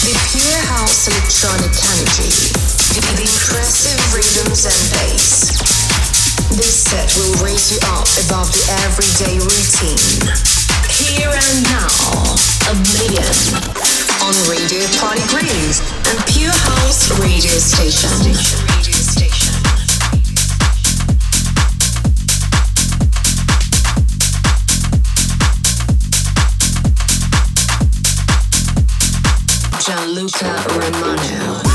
The pure house electronic energy, the impressive rhythms and bass. This set will raise you up above the everyday routine. Here and now, Oblivion on Radio Party Groove and Pure House Radio Station. Gianluca Romano.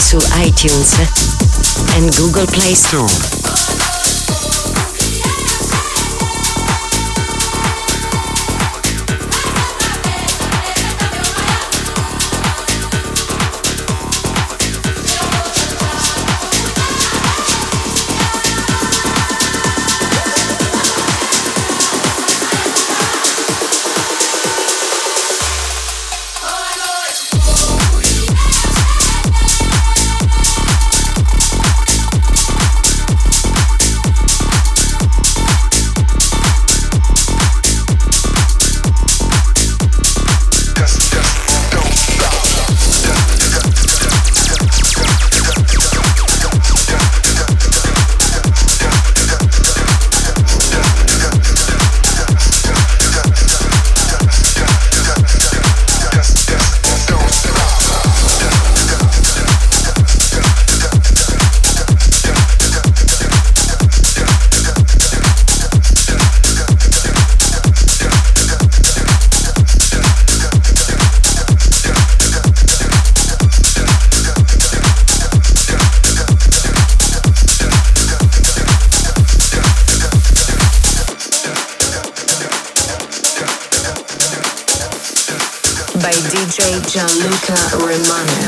Su iTunes eh? and Google Play Store. Gianluca Romano. Romano.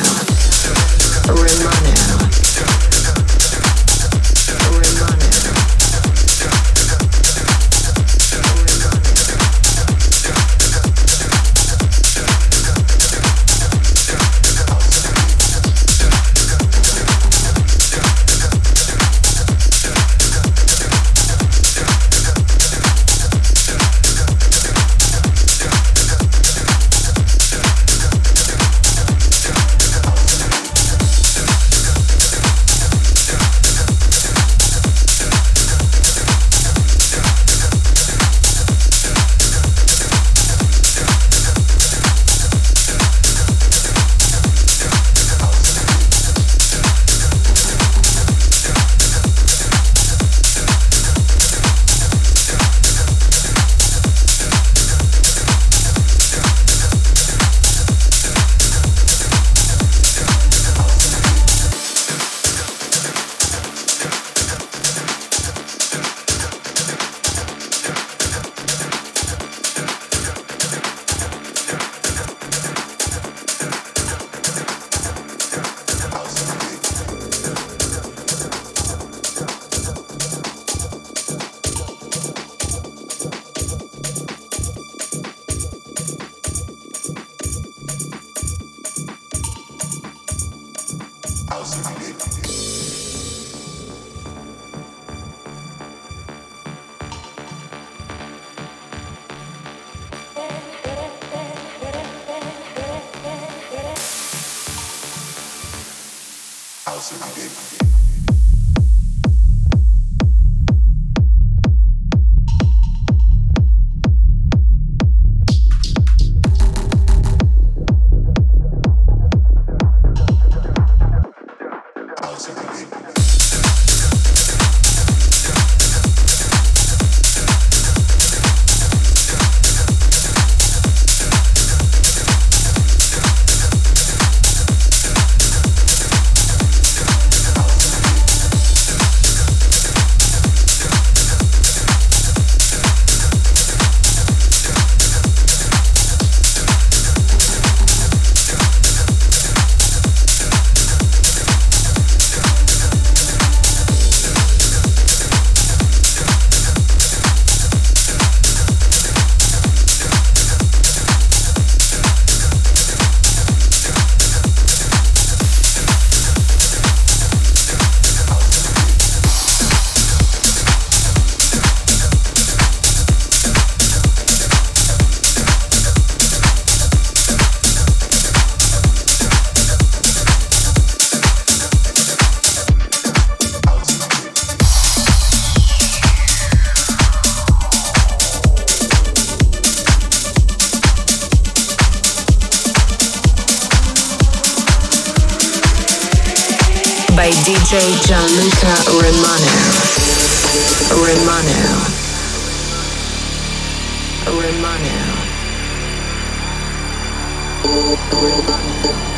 by DJ Gianluca Romano. Romano. Romano. Romano.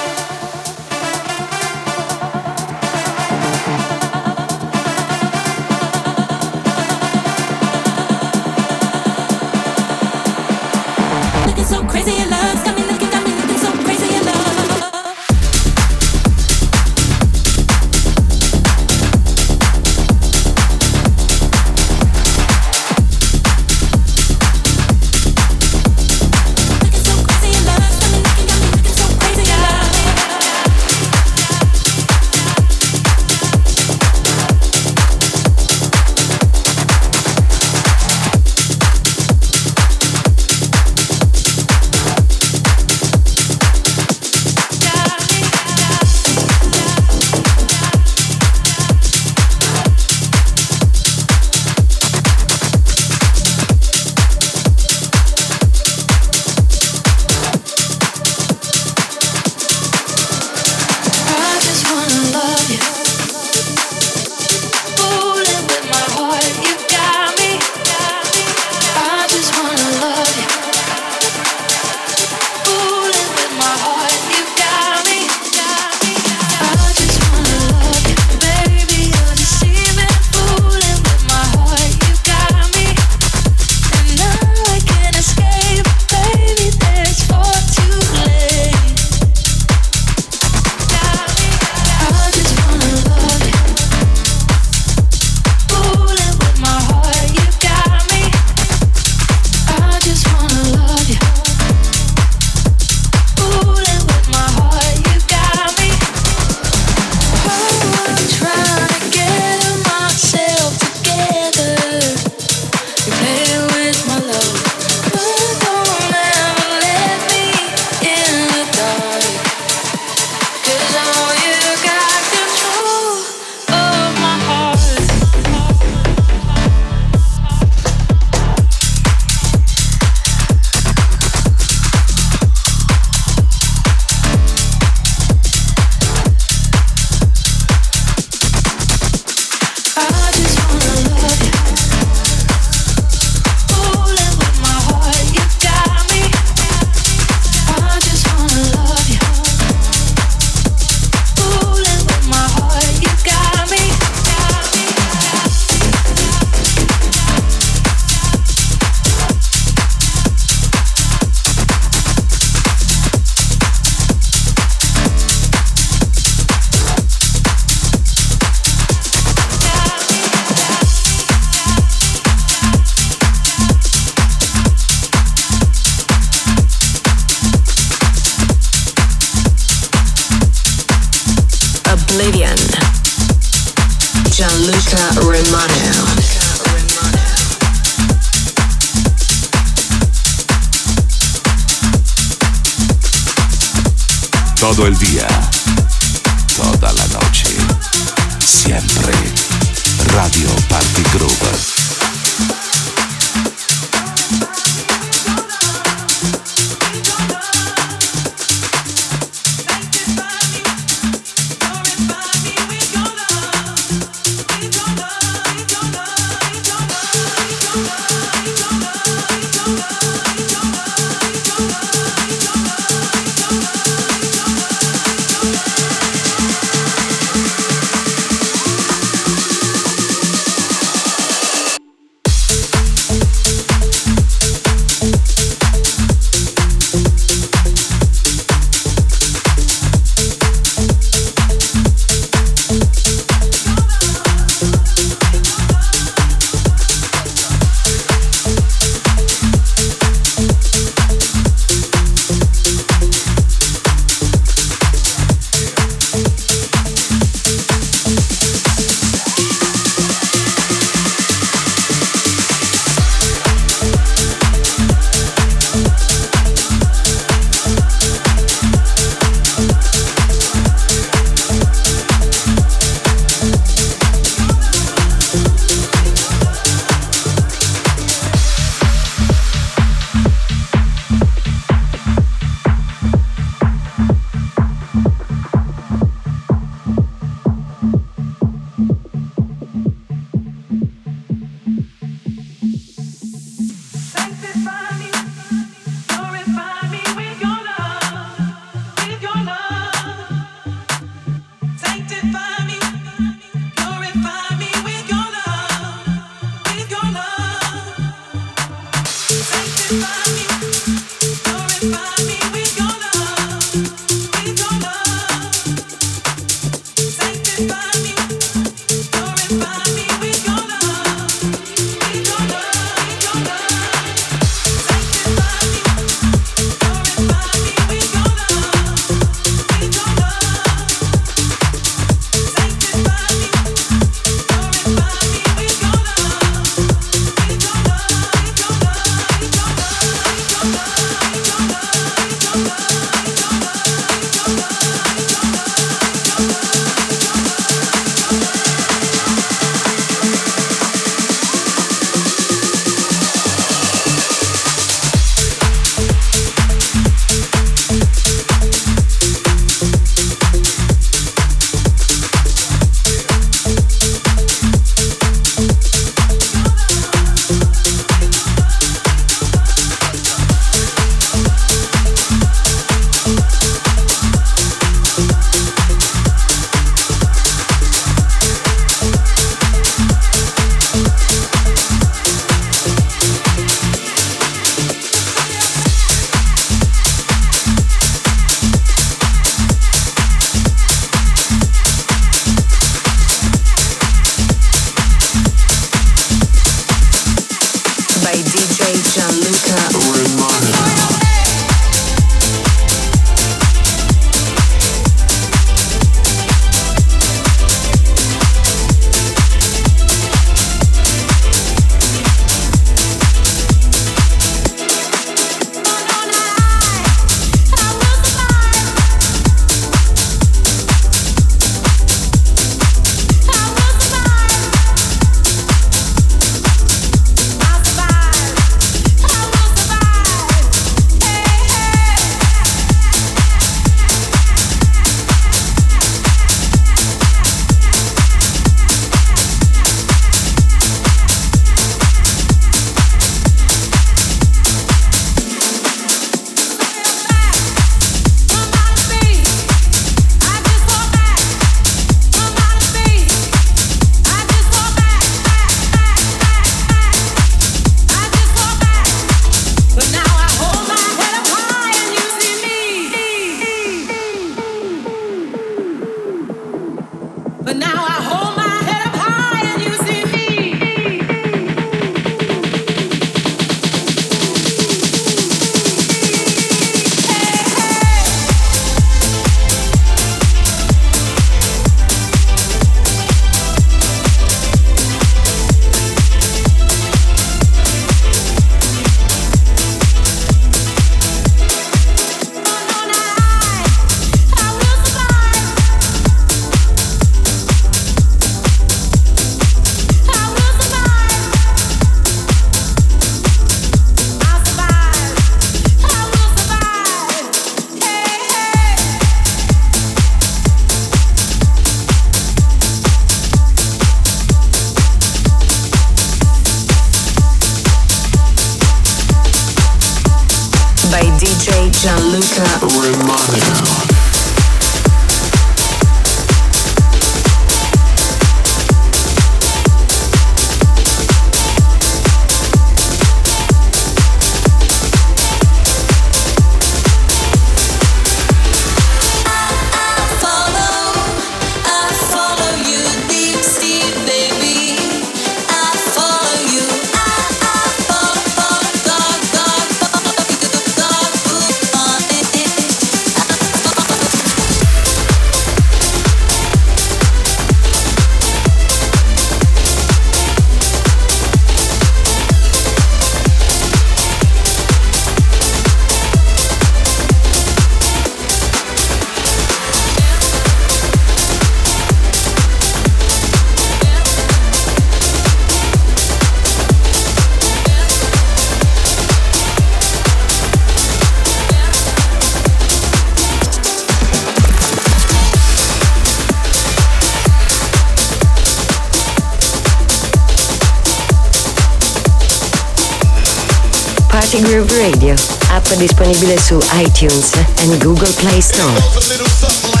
Party Groove Radio, app disponibile su iTunes e Google Play Store.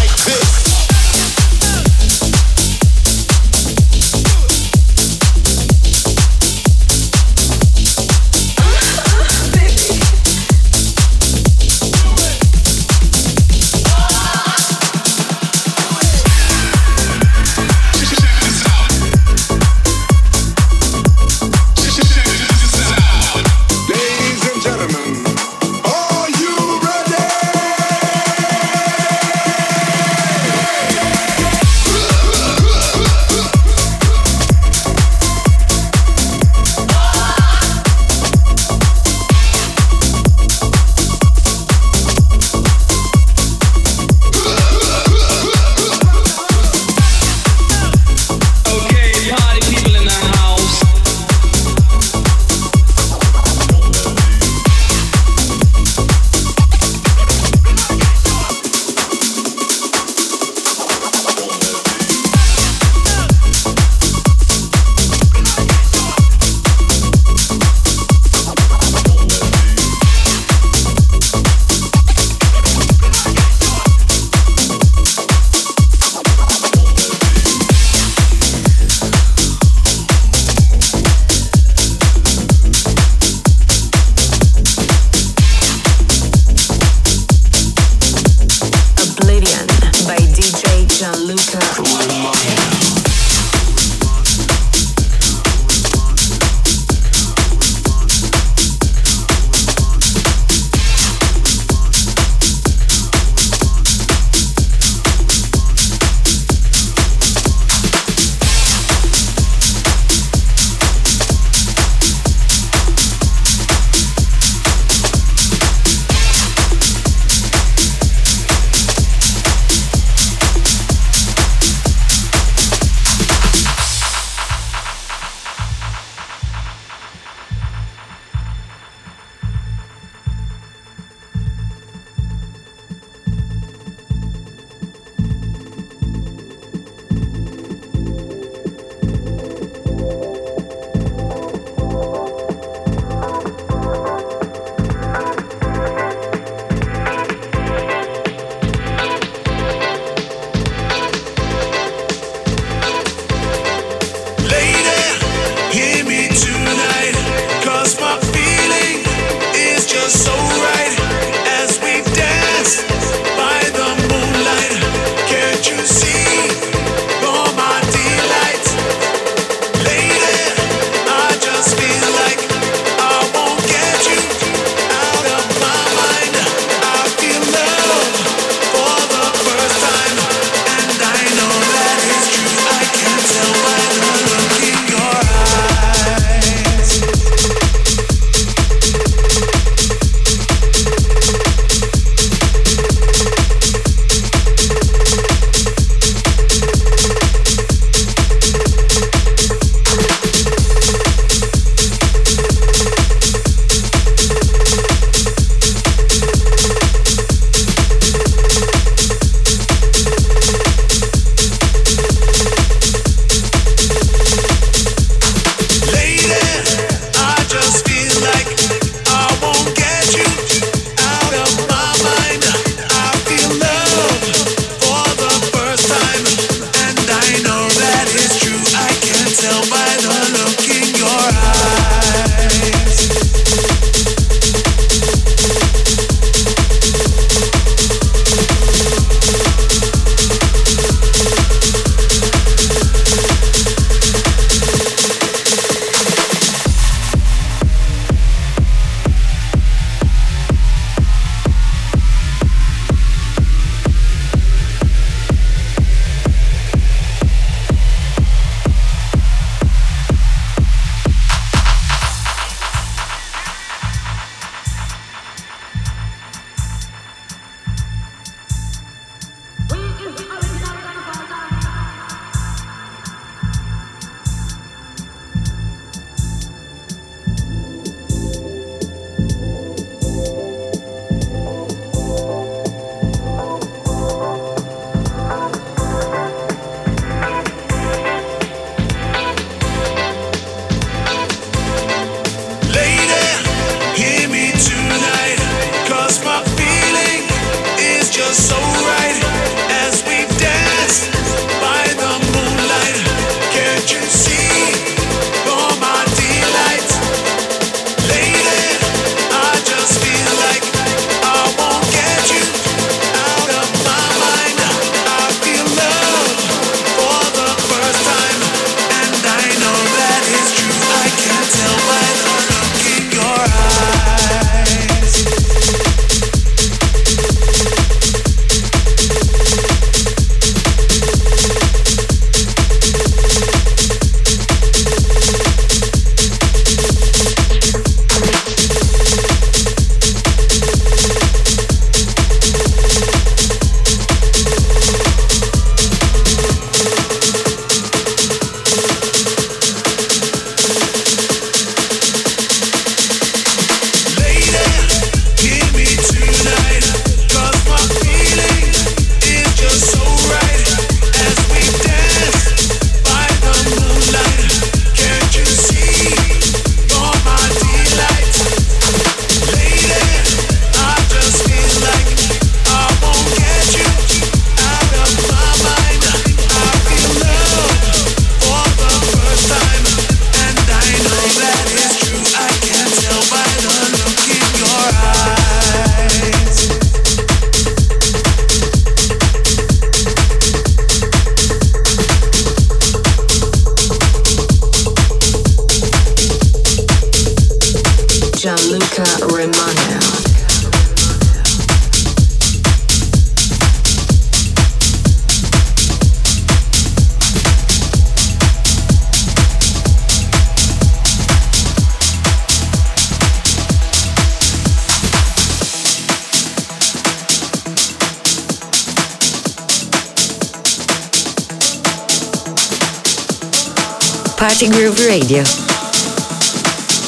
Party Groove Radio.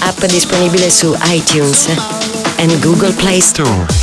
App disponibile su iTunes e Google Play Store.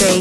Yeah.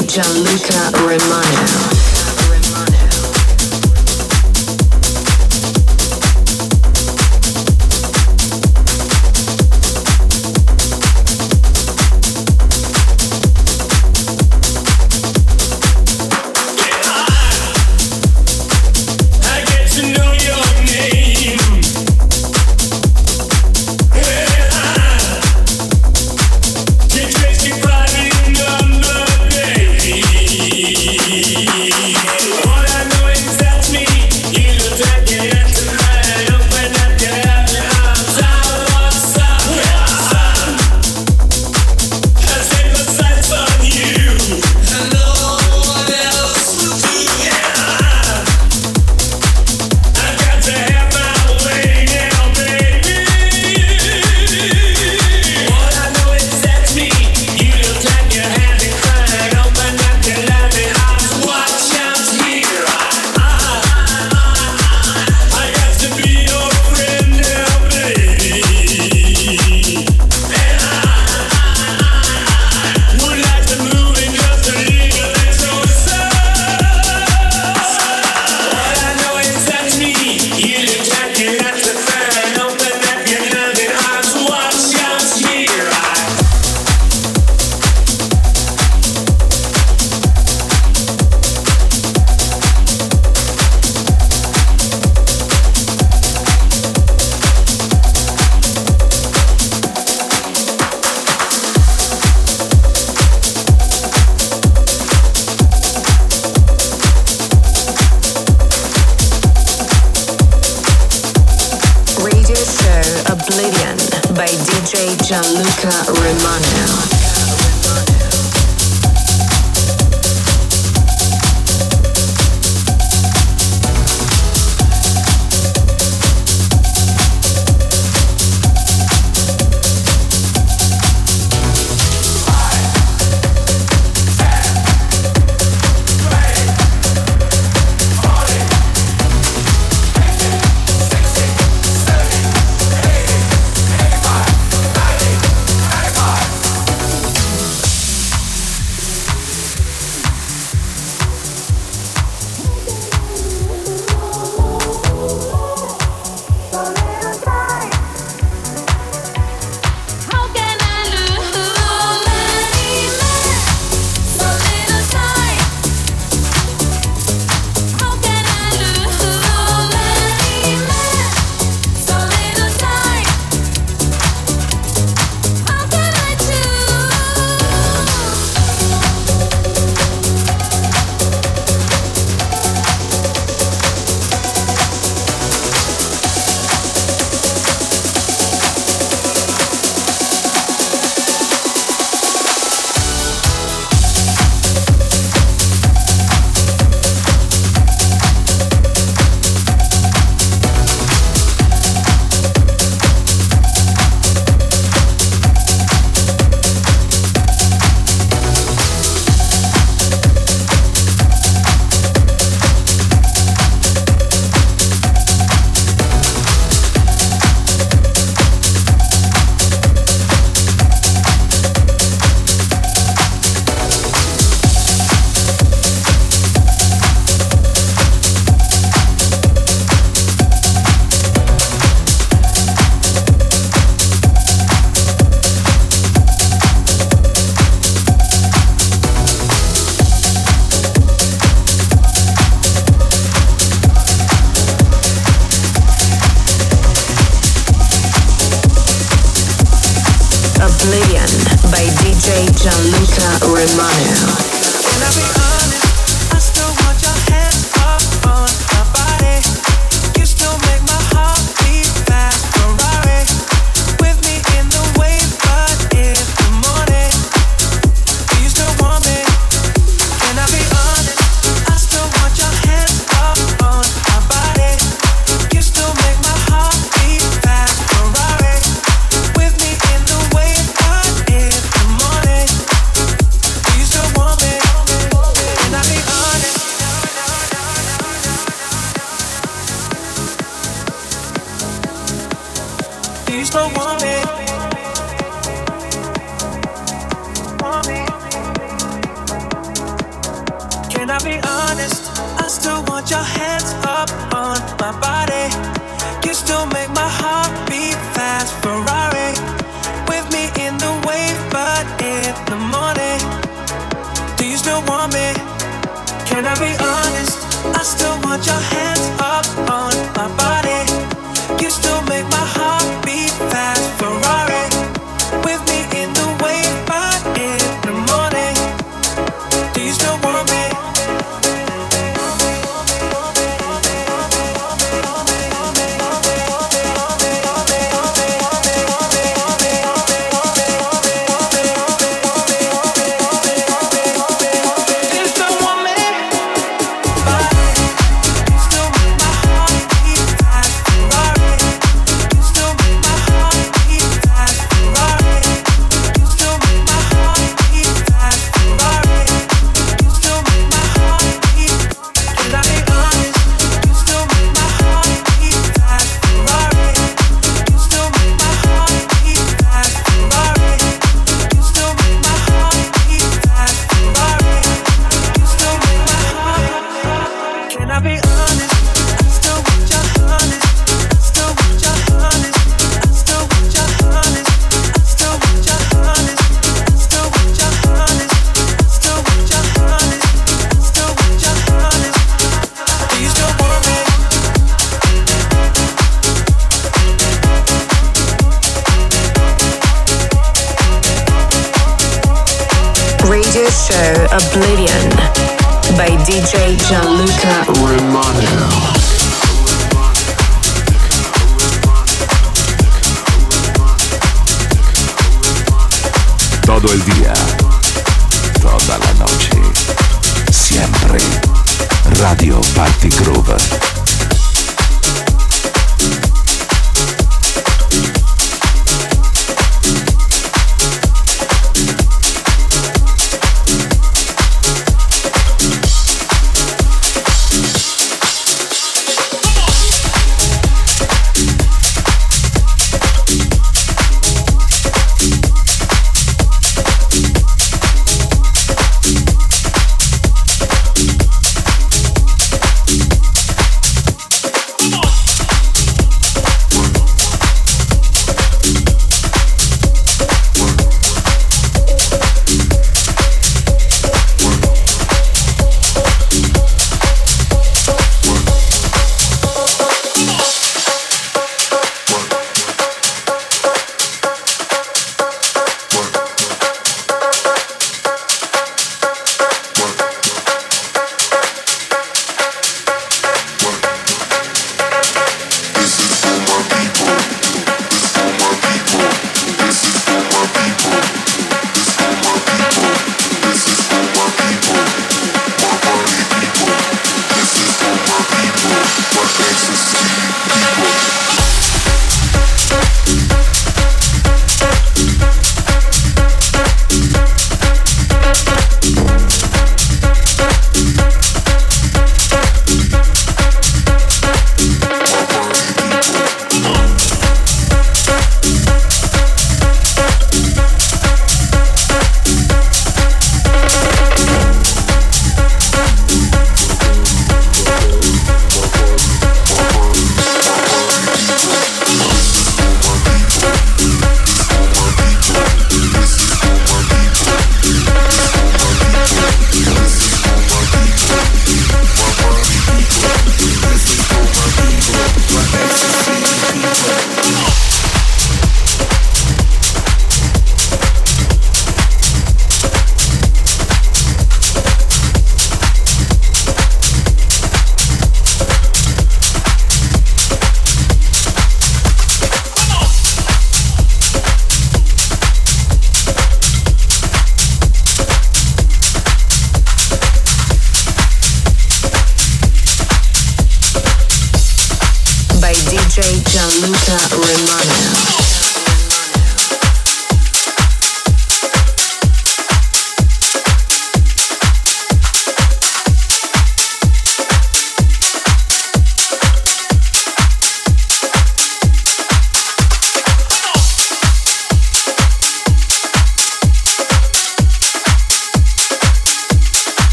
By DJ Gianluca Romano.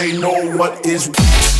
They know what is.